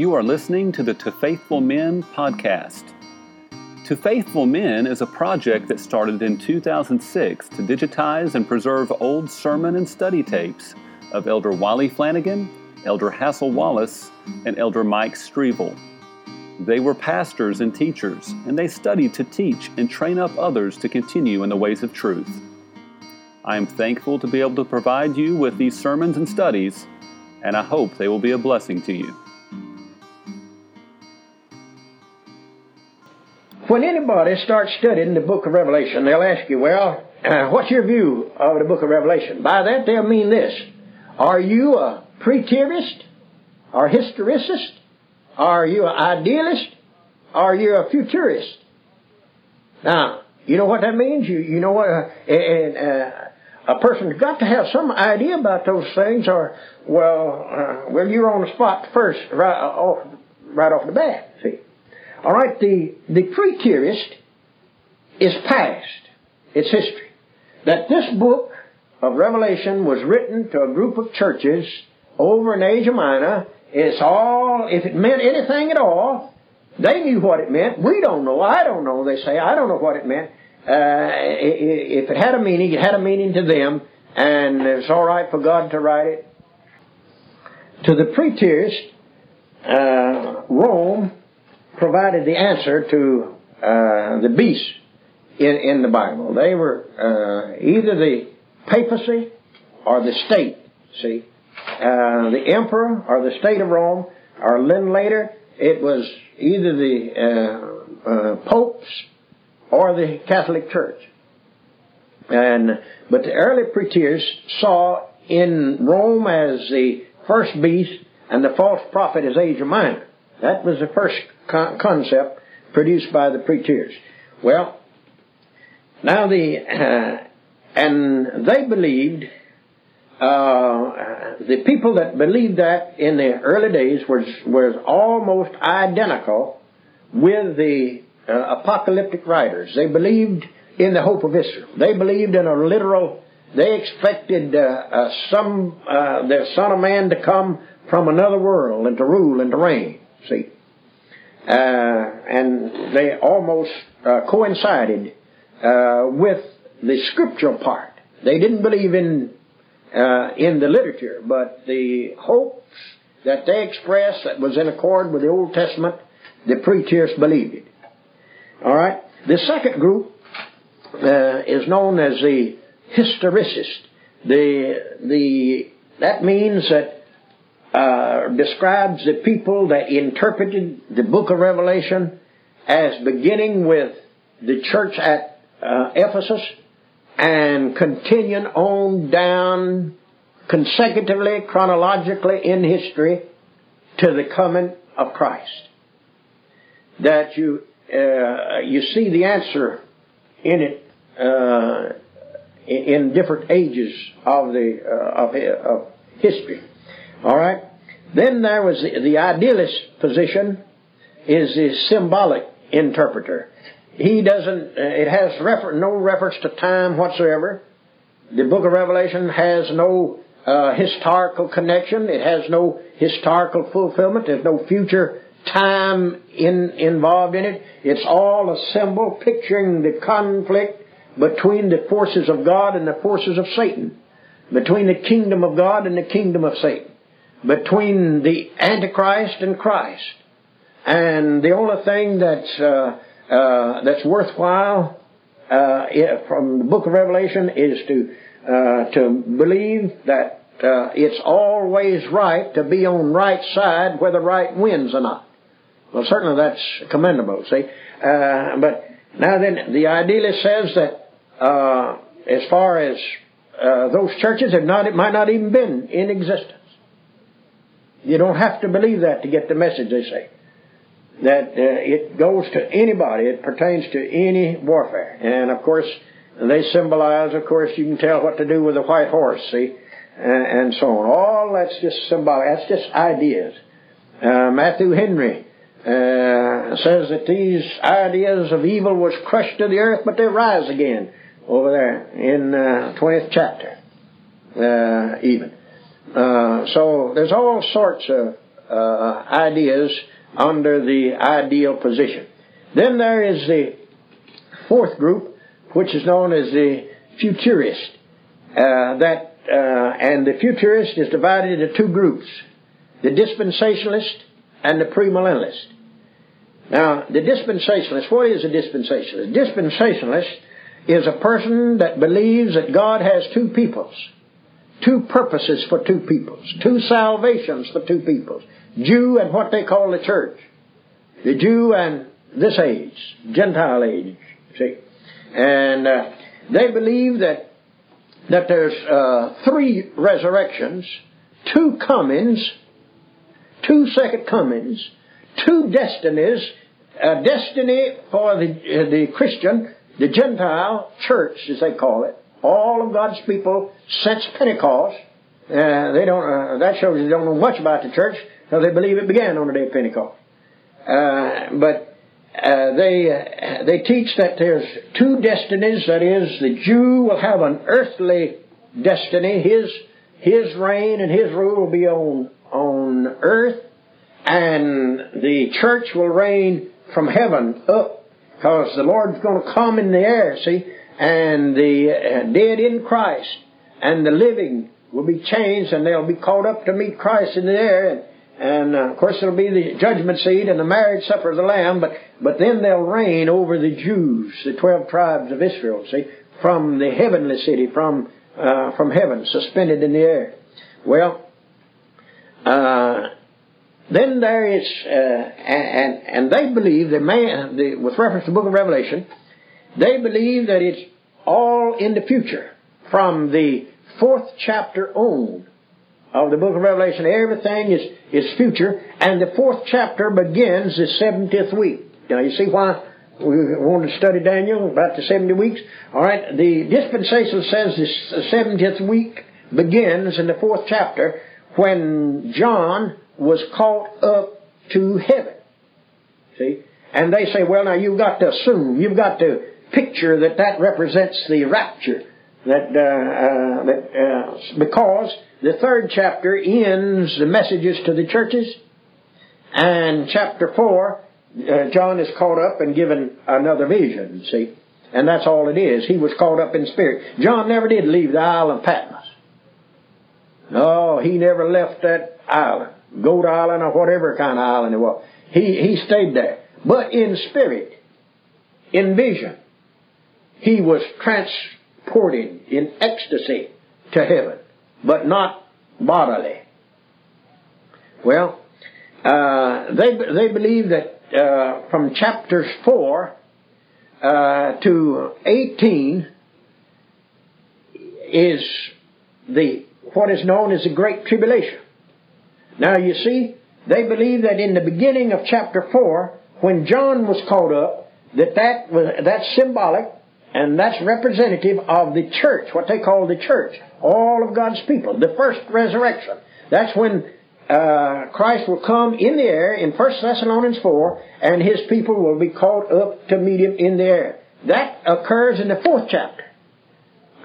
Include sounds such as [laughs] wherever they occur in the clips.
You are listening to the To Faithful Men podcast. To Faithful Men is a project that started in 2006 to digitize and preserve old sermon and study tapes of Elder Wiley Flanagan, Elder Hassel Wallace, and Elder Mike Strevel. They were pastors and teachers, and they studied to teach and train up others to continue in the ways of truth. I am thankful to be able to provide you with these sermons and studies, and I hope they will be a blessing to you. When anybody starts studying the book of Revelation, they'll ask you, well, uh, [clears throat] what's your view of the book of Revelation? By that, they'll mean this. Are you a preterist? Or historicist? Are you an idealist? Are you a futurist? Now, you know what that means? You, you know what? Uh, and, uh, a person's got to have some idea about those things, or well, uh, well, you're on the spot first, right off, right off the bat. See, all right. The the preterist is past. It's history. That this book of Revelation was written to a group of churches over in Asia Minor. It's all. If it meant anything at all, they knew what it meant. We don't know. I don't know. They say I don't know what it meant uh, if it had a meaning, it had a meaning to them, and it's all right for God to write it. To the preterist, uh, Rome provided the answer to uh, the beast in, in the Bible. They were uh, either the papacy or the state, see. Uh, the emperor or the state of Rome, or then later, it was either the uh, popes or the Catholic Church. And but the early preachers saw in Rome as the first beast and the false prophet as Asia Minor. That was the first concept produced by the preachers. Well, now the uh, and they believed uh, the people that believed that in the early days was was almost identical with the uh, apocalyptic writers. They believed in the hope of Israel. They believed in a literal. They expected uh, uh, some uh, the Son of Man to come from another world and to rule and to reign. See, uh, and they almost uh, coincided with the scriptural part. They didn't believe in in the literature, but the hopes that they expressed that was in accord with the Old Testament, the preachers believed it. All right. The second group uh, is known as the historicist. The the that means that uh, describes the people that interpreted the Book of Revelation as beginning with the church at uh, Ephesus and continuing on down consecutively, chronologically in history to the coming of Christ. That you uh, you see the answer in it uh, in different ages of the uh, of, of, history. All right. Then there was the, the idealist position is the symbolic interpreter. He doesn't. Uh, it has refer- no reference to time whatsoever. The Book of Revelation has no uh, historical connection. It has no historical fulfillment. There's no future time in, involved in it. It's all a symbol picturing the conflict between the forces of God and the forces of Satan, between the kingdom of God and the kingdom of Satan, between the Antichrist and Christ. And the only thing that's uh, uh, that's worthwhile uh, from the Book of Revelation is to uh, to believe that uh, it's always right to be on right side whether right wins or not. Well, certainly that's commendable, see. Uh, but now then, the idealist says that uh, as far as those churches have not, it might not even been in existence. You don't have to believe that to get the message, they say. That uh, it goes to anybody, it pertains to any warfare. And of course, they symbolize, of course, you can tell what to do with a white horse, see, and, and so on. All that's just symbolic, that's just ideas. Uh, Matthew Henry uh, says that these ideas of evil was crushed to the earth, but they rise again over there in uh, 20th chapter, uh, even. Uh, so there's all sorts of, uh, ideas under the ideal position. Then there is the fourth group, which is known as the futurist. Uh, that uh, and the futurist is divided into two groups: the dispensationalist and the premillennialist. Now, the dispensationalist. What is a dispensationalist? Dispensationalist is a person that believes that God has two peoples, two purposes for two peoples, two salvations for two peoples, Jew and what they call the church, the Jew and this age, Gentile age. See, and uh, they believe that that there's uh, three resurrections, two comings, two second comings, two destinies, a destiny for the, uh, the Christian, the Gentile church, as they call it, all of God's people since Pentecost. Uh, they don't. Uh, that shows they don't know much about the church because they believe it began on the day of Pentecost. Uh, but uh, they uh, they teach that there's two destinies. That is, the Jew will have an earthly destiny. His his reign and his rule will be on on earth, and the church will reign from heaven up, because the Lord's going to come in the air. See, and the uh, dead in Christ and the living will be changed, and they'll be called up to meet Christ in the air. And, and uh, of course, it'll be the judgment seat and the marriage supper of the Lamb, but, but then they'll reign over the Jews, the 12 tribes of Israel, see, from the heavenly city, from, uh, from heaven, suspended in the air. Well, uh, then there is, uh, and, and they believe, the man, the, with reference to the book of Revelation, they believe that it's all in the future, from the fourth chapter on of the book of Revelation. Everything is, is future, and the fourth chapter begins the 70th week. Now, you see why we wanted to study Daniel about the 70 weeks? All right, the dispensation says the 70th week begins in the fourth chapter when John was caught up to heaven. See? And they say, well, now you've got to assume, you've got to picture that that represents the rapture. That, uh, uh, that uh, because the third chapter ends the messages to the churches, and chapter four, uh, John is caught up and given another vision. See, and that's all it is. He was caught up in spirit. John never did leave the Isle of Patmos. No, he never left that island, Goat Island or whatever kind of island it was. He he stayed there, but in spirit, in vision, he was transported in ecstasy to heaven but not bodily. Well, uh, they they believe that uh, from chapters four uh, to eighteen is the what is known as the Great Tribulation. Now you see, they believe that in the beginning of chapter four, when John was caught up, that that was that's symbolic and that's representative of the church, what they call the church, all of God's people, the first resurrection. That's when uh, Christ will come in the air in 1 Thessalonians 4, and his people will be caught up to meet him in the air. That occurs in the fourth chapter.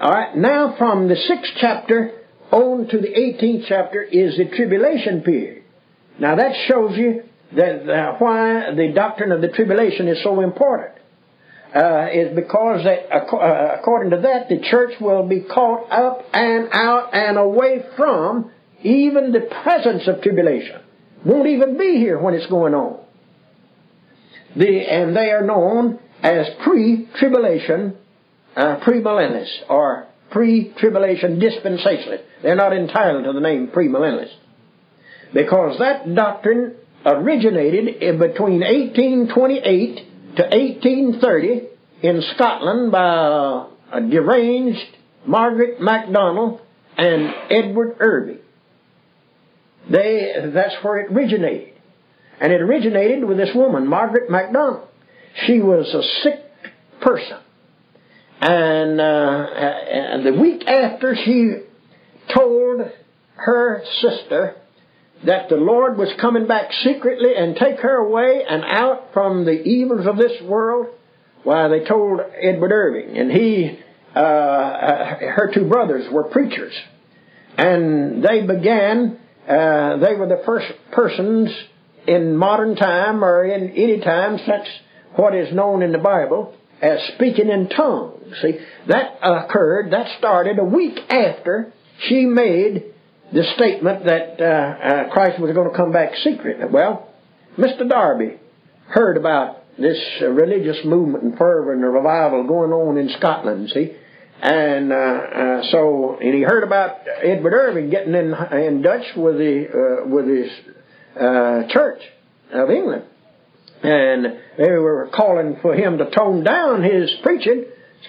Alright, now from the sixth chapter on to the 18th chapter is the tribulation period. Now that shows you that uh, why the doctrine of the tribulation is so important uh, is because that, uh, according to that, the church will be caught up and out and away from even the presence of tribulation. Won't even be here when it's going on. The, and they are known as pre-tribulation, uh, premillennialists, or pre-tribulation dispensationalists. They're not entitled to the name premillennialists. Because that doctrine originated in between 1828 to 1830 in Scotland by a deranged Margaret MacDonald and Edward Irving. They, that's where it originated. And it originated with this woman, Margaret MacDonald. She was a sick person. And, uh, and the week after she told her sister that the Lord was coming back secretly and take her away and out from the evils of this world? Why, they told Edward Irving, and he, uh, uh, her two brothers were preachers. And they began uh, they were the first persons in modern time or in any time such what is known in the Bible as speaking in tongues. See, that occurred, that started a week after she made the statement that uh, uh, Christ was going to come back secretly. Well, Mr. Darby heard about this uh, religious movement and fervor and the revival going on in Scotland, see? And uh, uh, so, and he heard about Edward Irving getting in in Dutch with the uh, with his uh, church of England, and they were calling for him to tone down his preaching.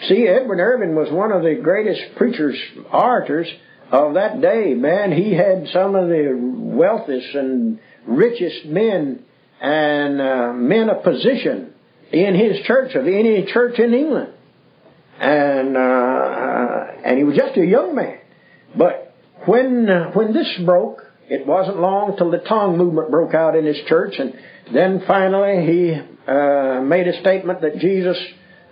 See, Edward Irving was one of the greatest preachers, orators of that day. Man, he had some of the wealthiest and richest men and uh, men of position in his church of any church in England and uh, uh, and he was just a young man. But when uh, when this broke, it wasn't long till the tongue movement broke out in his church, and then finally he uh, made a statement that Jesus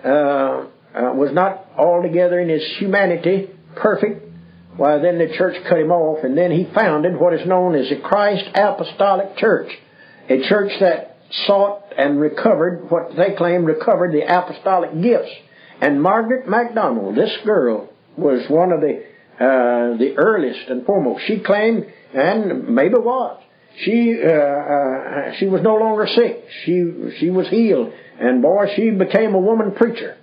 uh, was not altogether in his humanity perfect. Why then the church cut him off, and then he founded what is known as the Christ Apostolic Church, a church that sought and recovered what they claim recovered the apostolic gifts and Margaret MacDonald, this girl, was one of the uh, the earliest and foremost. She claimed, and maybe was, she uh, uh, she was no longer sick. She she was healed, and boy, she became a woman preacher.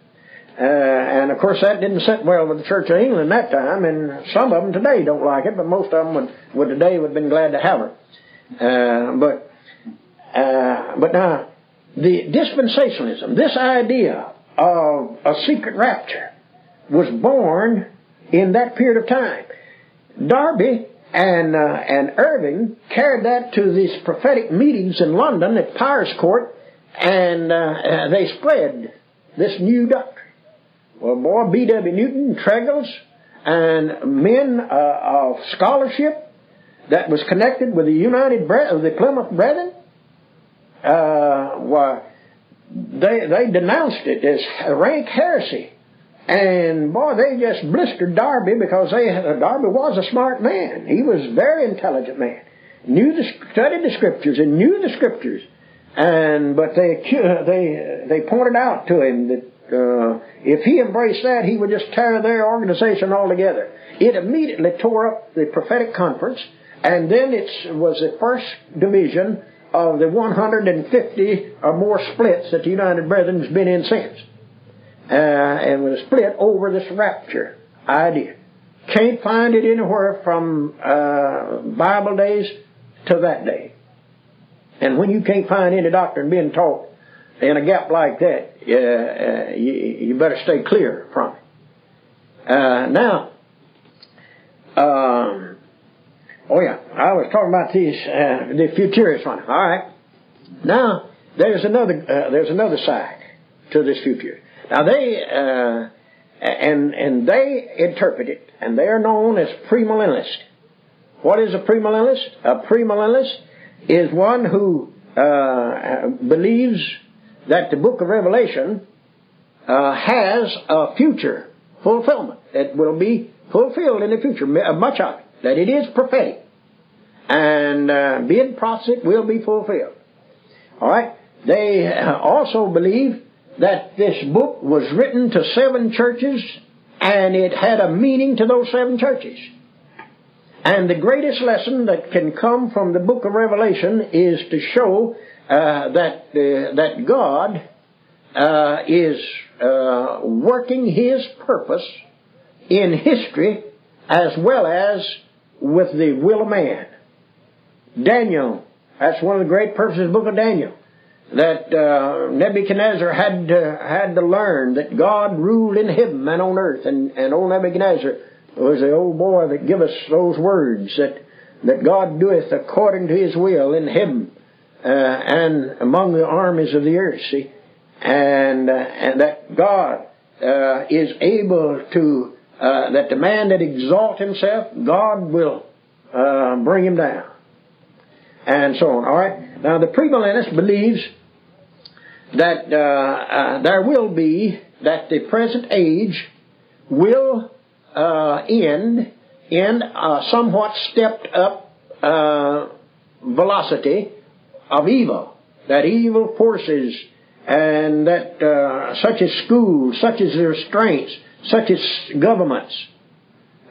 Uh, and of course, that didn't sit well with the Church of England that time, and some of them today don't like it, but most of them would, would today would have been glad to have her. Uh, but uh, but now the dispensationalism, this idea of a secret rapture was born in that period of time. Darby and uh, and Irving carried that to these prophetic meetings in London at Powerscourt, and uh, uh they spread this new doctrine. Well, boy, B.W. Newton, Tregelles, and men uh, of scholarship that was connected with the United Bre- the Plymouth Brethren uh, were they they denounced it as rank heresy. And boy, they just blistered Darby because they Darby was a smart man. He was a very intelligent man. Knew the studied the scriptures and knew the scriptures. And but they [laughs] they they pointed out to him that uh, if he embraced that, he would just tear their organization altogether. It immediately tore up the prophetic conference, and then it was the first division of the 150 or more splits that the United Brethren has been in since. Uh, and was split over this rapture idea. Can't find it anywhere from uh, Bible days to that day. And when you can't find any doctrine being taught in a gap like that, uh, you, you, better stay clear from it. Uh, now, um, Oh yeah, I was talking about these uh, the futurists one. All right. Now there's another uh, there's another side to this future. Now they uh, and and they interpret it, and they are known as premillennialists. What is a premillennialist? A premillennialist is one who believes that the Book of Revelation uh, has a future fulfillment. It will be fulfilled in the future, much of it that it is prophetic, and uh, being prophetic will be fulfilled. All right. They uh, also believe that this book was written to seven churches, and it had a meaning to those seven churches. And the greatest lesson that can come from the book of Revelation is to show uh, that uh, that God uh, is uh, working His purpose in history as well as with the will of man. Daniel, that's one of the great purposes of the book of Daniel. That uh, Nebuchadnezzar had to, had to learn that God ruled in heaven and on earth, and, and old Nebuchadnezzar was the old boy that give us those words that that God doeth according to His will in heaven uh, and among the armies of the earth. See, and uh, and that God uh, is able to uh, that the man that exalt himself, God will uh, bring him down. And so on. All right. Now the premillennialist believes that uh, there will be that the present age will uh, end in a somewhat stepped up uh, velocity of evil, that evil forces and that uh, such as schools, such as restraints, such as governments,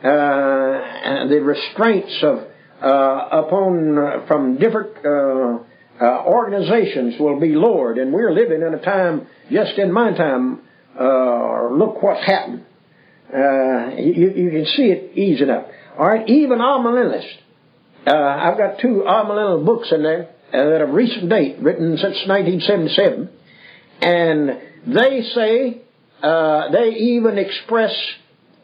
uh, and the restraints of uh, upon uh, from different uh, uh, organizations will be lowered, and we're living in a time just in my time. look what's happened. you, you can see it easing up. All right, even amillennialists. I've got two amillennial books in there that of recent date, written since 1977 and they say, uh, they even express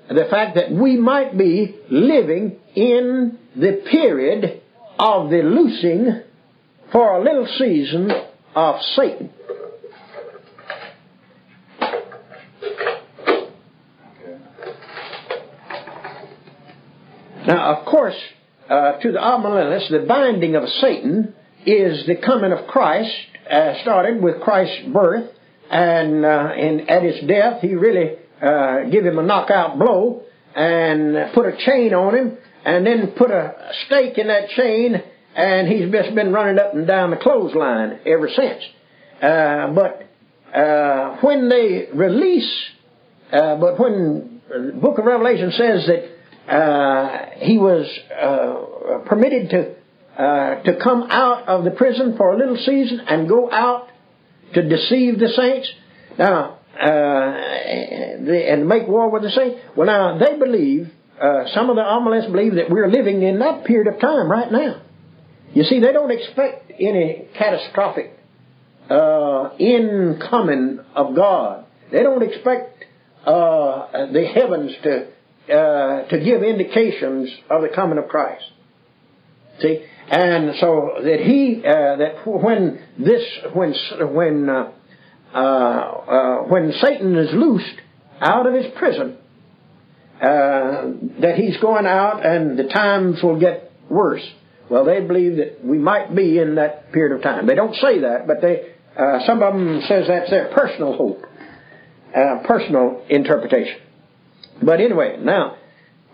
the fact that we might be living in the period of the loosing for a little season of Satan. Now, of course, uh, to the amillennialists, the binding of Satan is the coming of Christ uh, started with Christ's birth, and, uh, at his death, he really uh, give him a knockout blow and put a chain on him, and then put a stake in that chain, and he's just been running up and down the clothesline ever since. Uh, but uh, when they release, uh, but when the Book of Revelation says that uh, he was permitted to uh, to come out of the prison for a little season and go out to deceive the saints. Now, uh, and make war with the saints. Well, now they believe. Uh, some of the amillennialists believe that we're living in that period of time right now. You see, they don't expect any catastrophic uh, incoming of God. They don't expect uh, the heavens to uh, to give indications of the coming of Christ. See, and so that he uh, that when this when when uh, uh, uh, when Satan is loosed out of his prison, uh, that he's going out and the times will get worse. Well, they believe that we might be in that period of time. They don't say that, but they uh, some of them says that's their personal hope, personal interpretation. But anyway, now,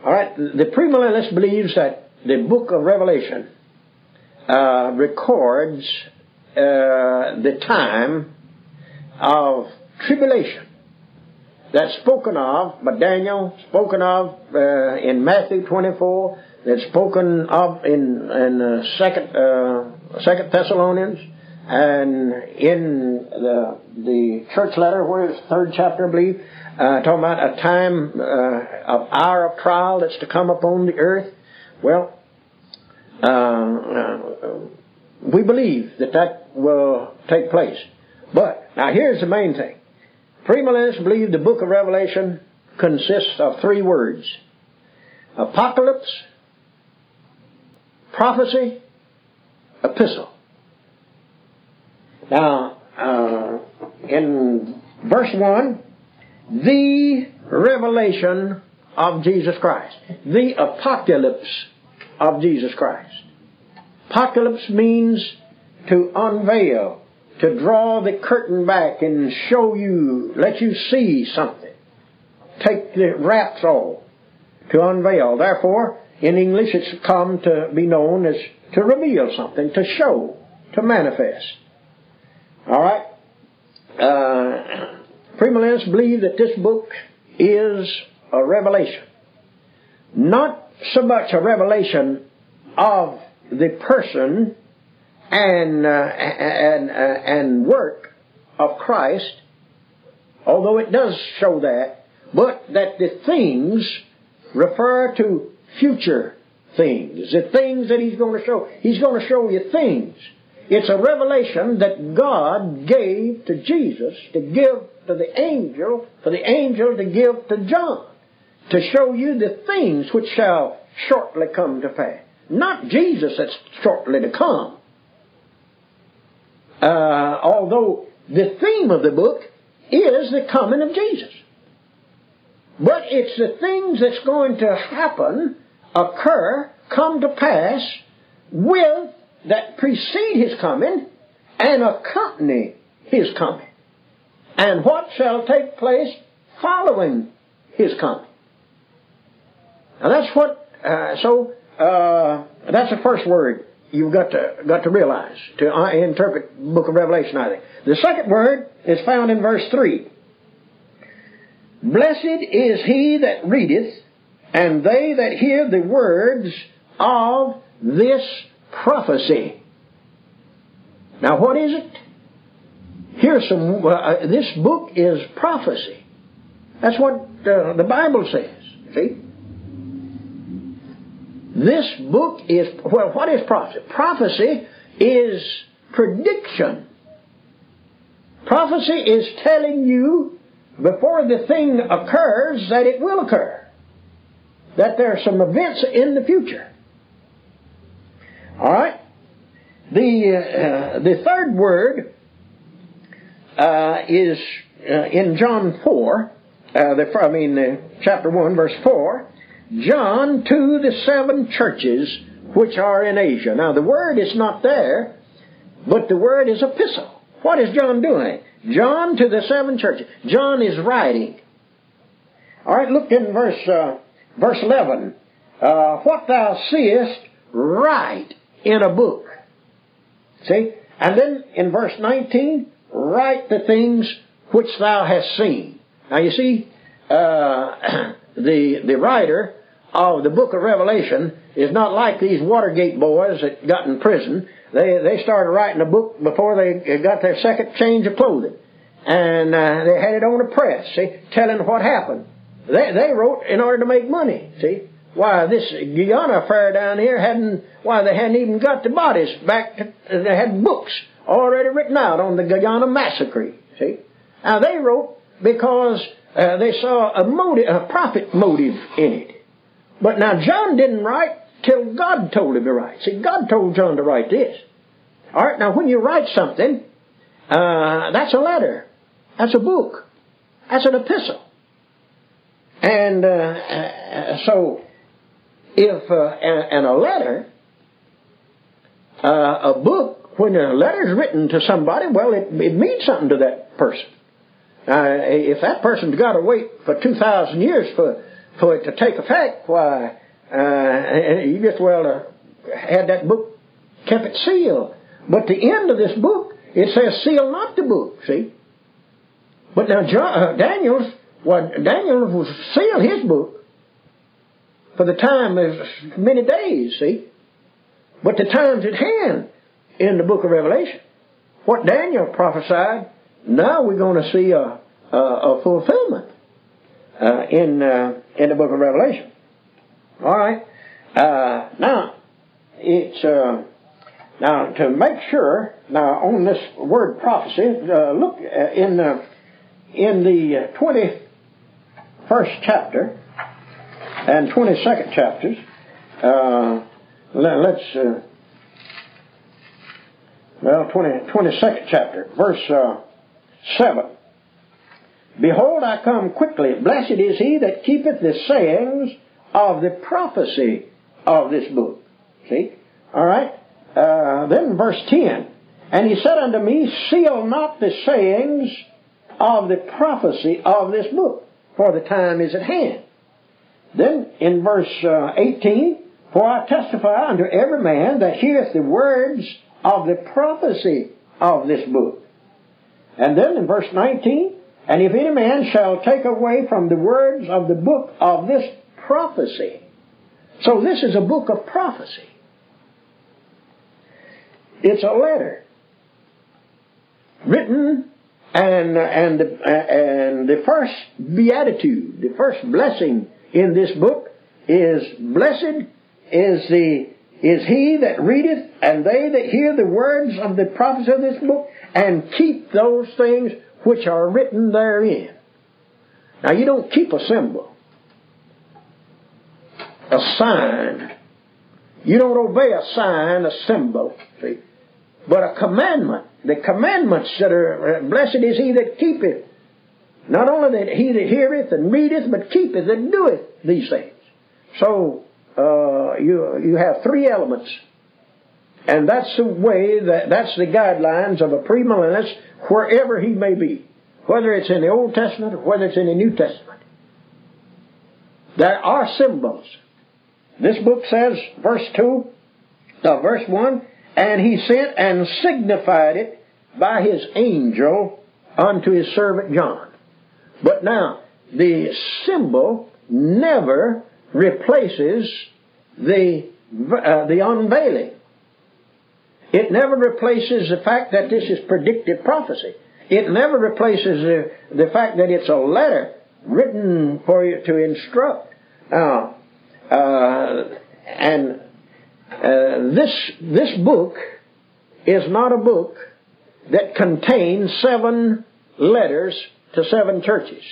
all right, the premillennialist believes that the book of Revelation uh, records uh, the time of tribulation that's spoken of by Daniel, spoken of uh, in Matthew 24, that's spoken of in in uh, second uh, Second Thessalonians, and in the the church letter, where is third chapter, I believe, uh, talking about a time uh, of hour of trial that's to come upon the earth. Well, uh, uh, we believe that that will take place. But, now here's the main thing. Premillennialists believe the book of Revelation consists of three words. Apocalypse, prophecy, epistle. Now, uh, in verse 1, the revelation of Jesus Christ. The apocalypse of Jesus Christ. Apocalypse means to unveil, to draw the curtain back and show you, let you see something. Take the wraps off, to unveil. Therefore, in English it's come to be known as to reveal something, to show, to manifest. Alright? Uh, premillennialists believe that this book is a revelation. Not so much a revelation of the person and, uh, and, uh, and work of Christ, although it does show that, but that the things refer to future things, the things that He's going to show. He's going to show you things. It's a revelation that God gave to Jesus to give to the angel, for the angel to give to John to show you the things which shall shortly come to pass. Not Jesus that's shortly to come. Uh, although the theme of the book is the coming of Jesus. But it's the things that's going to happen, occur, come to pass with that precede his coming and accompany his coming. And what shall take place following his coming. Now that's what, uh, so uh, that's the first word you've got to got to realize to uh, interpret book of Revelation. I think the second word is found in verse three. Blessed is he that readeth, and they that hear the words of this prophecy. Now, what is it? Here's some. Uh, this book is prophecy. That's what uh, the Bible says. See. This book is, well, what is prophecy? Prophecy is prediction. Prophecy is telling you before the thing occurs that it will occur. That there are some events in the future. Alright? The, uh, the third word uh, is uh, in John 4, uh, the, I mean, uh, chapter 1, verse 4. John to the seven churches which are in Asia. Now, the word is not there, but the word is epistle. What is John doing? John to the seven churches. John is writing. All right, look in verse uh, verse eleven. Uh, what thou seest, write in a book. See, and then in verse nineteen, write the things which thou hast seen. Now you see, uh, [clears throat] the the writer of the book of Revelation is not like these Watergate boys that got in prison. They they started writing a book before they got their second change of clothing, and uh, they had it on the press, see, telling what happened. They they wrote in order to make money. See, why this Guyana affair down here hadn't why they hadn't even got the bodies back. To, they had books already written out on the Guyana massacre. See, now they wrote because uh, they saw a motive, a profit motive in it. But now John didn't write till God told him to write. See, God told John to write this. All right, now when you write something, uh, that's a letter. That's a book. That's an epistle. And uh, uh, so, if uh, and, a letter, uh, a book, when a letter is written to somebody, well, it, it means something to that person. if that person's got to wait for two thousand years for for it to take effect, why, uh, you just well uh, had that book kept it sealed. But the end of this book, it says, "Seal not the book." See. But now John, uh, Daniel's, well, Daniel was sealed his book for the time of many days. See. But the time's at hand in the book of Revelation. What Daniel prophesied, now we're going to see a, a, a fulfillment uh, in uh, in the book of Revelation. All right. Uh, now, it's uh, now to make sure. Now, on this word prophecy, uh, look uh, in the in the twenty first chapter and twenty second chapters. let, us well, 20, 22nd chapter, verse 7. Behold, I come quickly. Blessed is he that keepeth the sayings of the prophecy of this book. See? All right? Uh, then verse 10. And he said unto me, Seal not the sayings of the prophecy of this book, for the time is at hand. Then in verse uh, 18, For I testify unto every man that heareth the words of the prophecy of this book. And then in verse 19, and if any man shall take away from the words of the book of this prophecy. So this is a book of prophecy. It's a letter written and and and the first beatitude, the first blessing in this book is blessed is the is he that readeth and they that hear the words of the prophecy of this book and keep those things which are written therein. Now, you don't keep a symbol, a sign. You don't obey a sign, a symbol, see? But a commandment. The commandments that are, blessed is he that keepeth. Not only that he that heareth and readeth, but keepeth and doeth these things. So, uh, you, you have three elements. And that's the way, that, that's the guidelines of a premillennialist wherever he may be, whether it's in the Old Testament or whether it's in the New Testament. There are symbols. This book says, verse 2, uh, verse 1, and he sent and signified it by his angel unto his servant John. But now, the symbol never replaces the, uh, the unveiling. It never replaces the fact that this is predictive prophecy. It never replaces the, the fact that it's a letter written for you to instruct. Now, uh, and uh, this this book is not a book that contains seven letters to seven churches.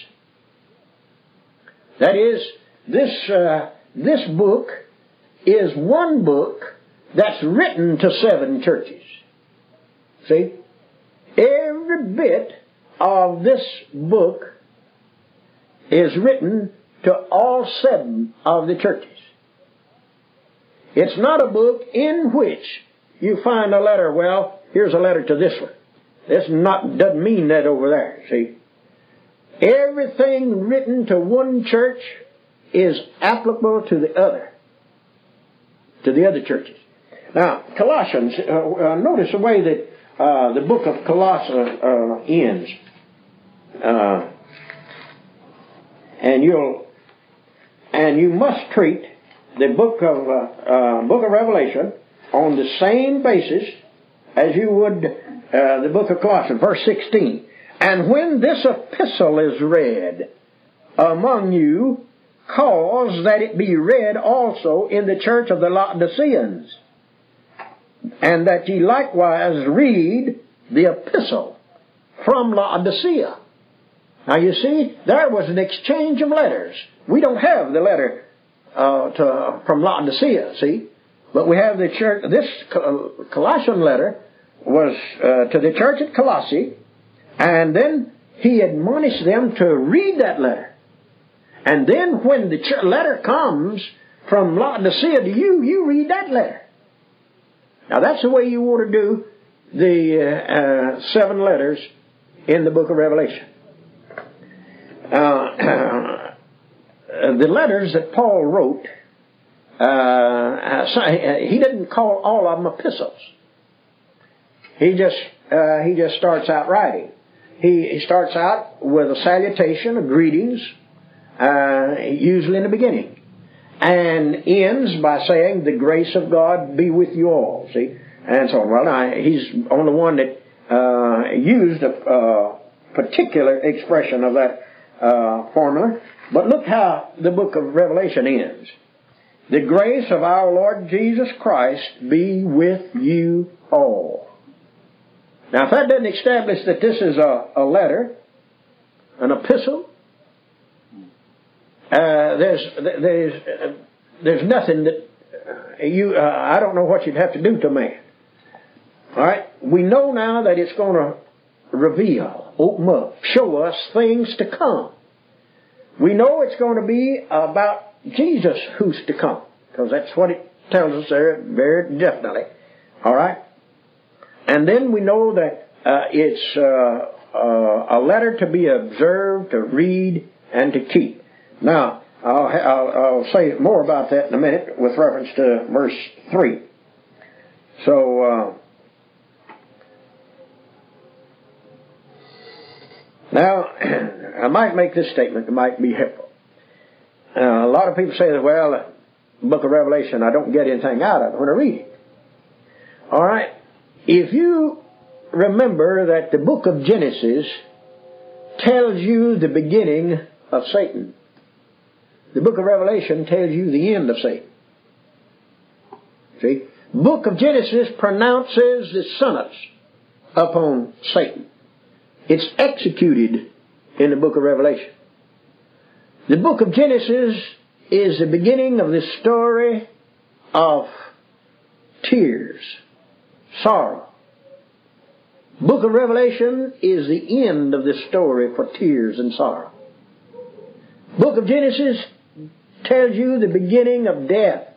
That is, this uh, this book is one book that's written to seven churches. See, every bit of this book is written to all seven of the churches. It's not a book in which you find a letter, well, here's a letter to this one. This not, doesn't mean that over there, see. Everything written to one church is applicable to the other, to the other churches. Now, Colossians, uh, uh, notice the way that uh, the book of Colossians uh, ends. Uh, and you'll, and you must treat the book of uh, book of Revelation on the same basis as you would the book of Colossians, verse 16. And when this epistle is read among you, cause that it be read also in the church of the Laodiceans, and that ye likewise read the epistle from Laodicea. Now you see, there was an exchange of letters. We don't have the letter uh, to, from Laodicea, see? But we have the church, this Colossian letter was uh, to the church at Colossae, and then he admonished them to read that letter. And then when the letter comes from Laodicea to you, you read that letter. Now that's the way you want to do the uh, uh, seven letters in the book of Revelation. Uh, [clears throat] Uh, the letters that Paul wrote, uh, uh, he didn't call all of them epistles. He just he just starts out writing. He, he starts out with a salutation, a greetings, usually in the beginning, and ends by saying, "The grace of God be with you all." See, and so on. Well, now he's only one that uh, used a particular expression of that formula. But look how the book of Revelation ends. The grace of our Lord Jesus Christ be with you all. Now, if that doesn't establish that this is a, a letter, an epistle, uh, there's there's there's nothing that uh, you uh, I don't know what you'd have to do to man. All right, we know now that it's going to reveal, open up, show us things to come. We know it's going to be about Jesus who's to come, because that's what it tells us there very definitely. All right? And then we know that uh, it's a letter to be observed, to read, and to keep. Now, I'll, I'll, I'll, say more about that in a minute with reference to verse 3. So, uh, now, [clears throat] I might make this statement that might be helpful. Uh, a lot of people say that, well, book of Revelation, I don't get anything out of it when I read it. All right. If you remember that the book of Genesis tells you the beginning of Satan, the book of Revelation tells you the end of Satan. See? Book of Genesis pronounces the sentence upon Satan. It's executed in the book of Revelation. The book of Genesis is the beginning of the story of tears, sorrow. Book of Revelation is the end of the story for tears and sorrow. Book of Genesis tells you the beginning of death.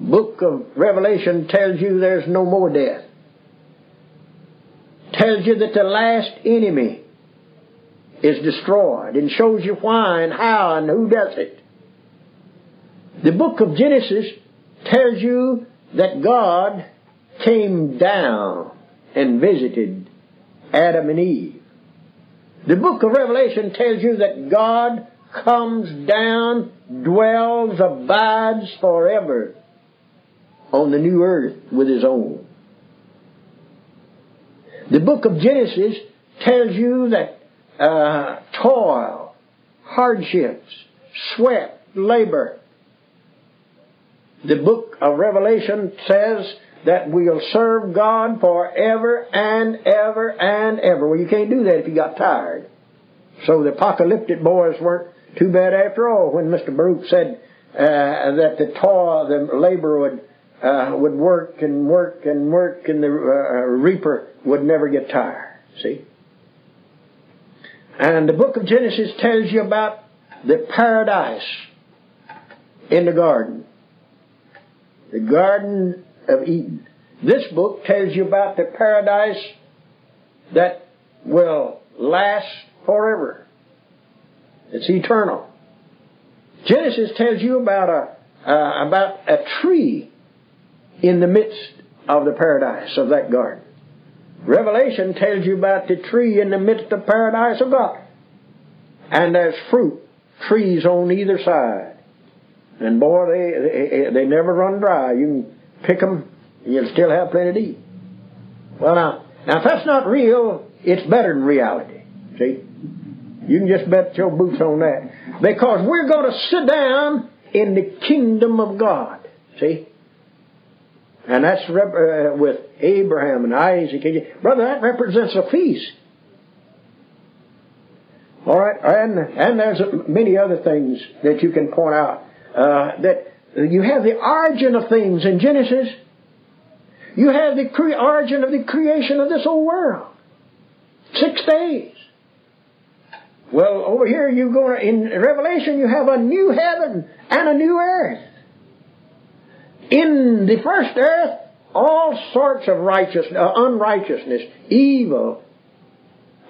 Book of Revelation tells you there's no more death tells you that the last enemy is destroyed and shows you why and how and who does it. The book of Genesis tells you that God came down and visited Adam and Eve. The book of Revelation tells you that God comes down, dwells, abides forever on the new earth with his own. The book of Genesis tells you that uh, toil, hardships, sweat, labor. The book of Revelation says that we'll serve God forever and ever and ever. Well, you can't do that if you got tired. So the apocalyptic boys weren't too bad after all when Mr. Baruch said uh, that the toil, the labor would uh, would work and work and work, and the uh, reaper would never get tired. See? And the book of Genesis tells you about the paradise in the garden. The Garden of Eden. This book tells you about the paradise that will last forever. It's eternal. Genesis tells you about a, uh, about a tree in the midst of the paradise of that garden. Revelation tells you about the tree in the midst of paradise of God. And there's fruit, trees on either side. And boy, they, they, they never run dry. You can pick them, and you'll still have plenty to eat. Well, now, now if that's not real, it's better than reality. See? You can just bet your boots on that. Because we're going to sit down in the kingdom of God. See? And that's rep- uh, with Abraham and Isaac. Brother, that represents a feast. All right, and and there's many other things that you can point out. Uh, that you have the origin of things in Genesis. You have the cre- origin of the creation of this whole world. Six days. Well, over here you go in Revelation. You have a new heaven and a new earth. In the first earth, all sorts of righteousness, uh, unrighteousness, evil,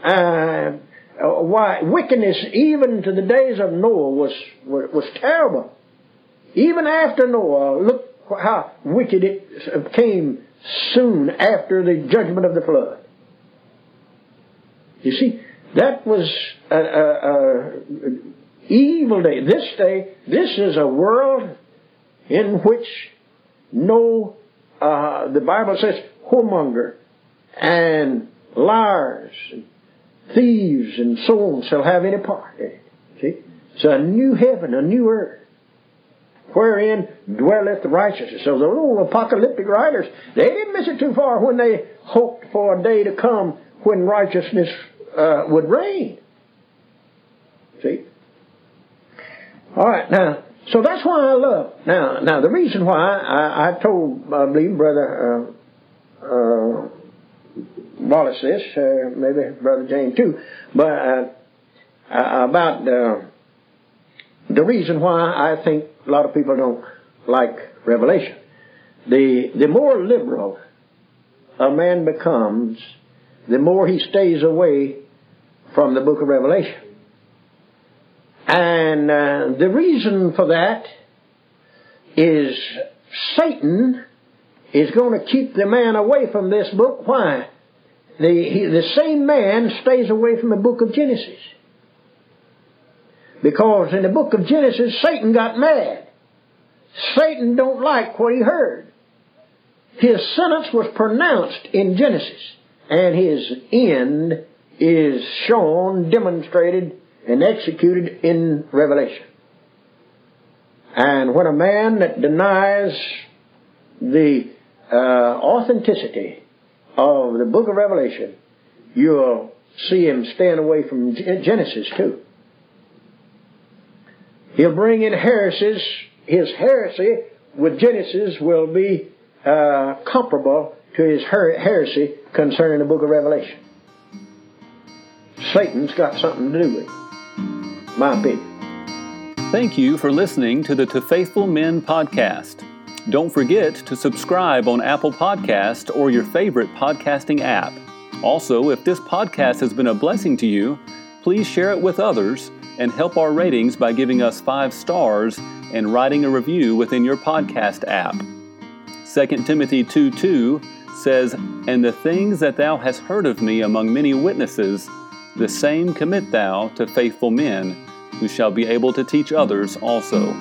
uh, why wickedness, even to the days of Noah, was was terrible. Even after Noah, look how wicked it came soon after the judgment of the flood. You see, that was a, a, a evil day. This day, this is a world in which no, uh, the Bible says, whoremonger and liars and thieves and so on shall have any part in it. See? It's a new heaven, a new earth, wherein dwelleth righteousness. So the old apocalyptic writers, they didn't miss it too far when they hoped for a day to come when righteousness uh, would reign. See? All right, now so that's why I love. Now, now the reason why I, I told, I believe, Brother uh, uh, Wallace this, uh, maybe Brother James too, but uh, uh, about the reason why I think a lot of people don't like Revelation. The the more liberal a man becomes, the more he stays away from the Book of Revelation. And uh, the reason for that is Satan is going to keep the man away from this book. Why? The, he, the same man stays away from the book of Genesis. Because in the book of Genesis, Satan got mad. Satan don't like what he heard. His sentence was pronounced in Genesis, and his end is shown, demonstrated and executed in Revelation. And when a man that denies the uh, authenticity of the book of Revelation, you'll see him staying away from Genesis too. He'll bring in heresies. His heresy with Genesis will be uh, comparable to his her- heresy concerning the book of Revelation. Satan's got something to do with it. My opinion. Thank you for listening to the To Faithful Men podcast. Don't forget to subscribe on Apple Podcast or your favorite podcasting app. Also, if this podcast has been a blessing to you, please share it with others and help our ratings by giving us five stars and writing a review within your podcast app. 2 Timothy 2 2 says, And the things that thou hast heard of me among many witnesses, the same commit thou to faithful men, who shall be able to teach others also.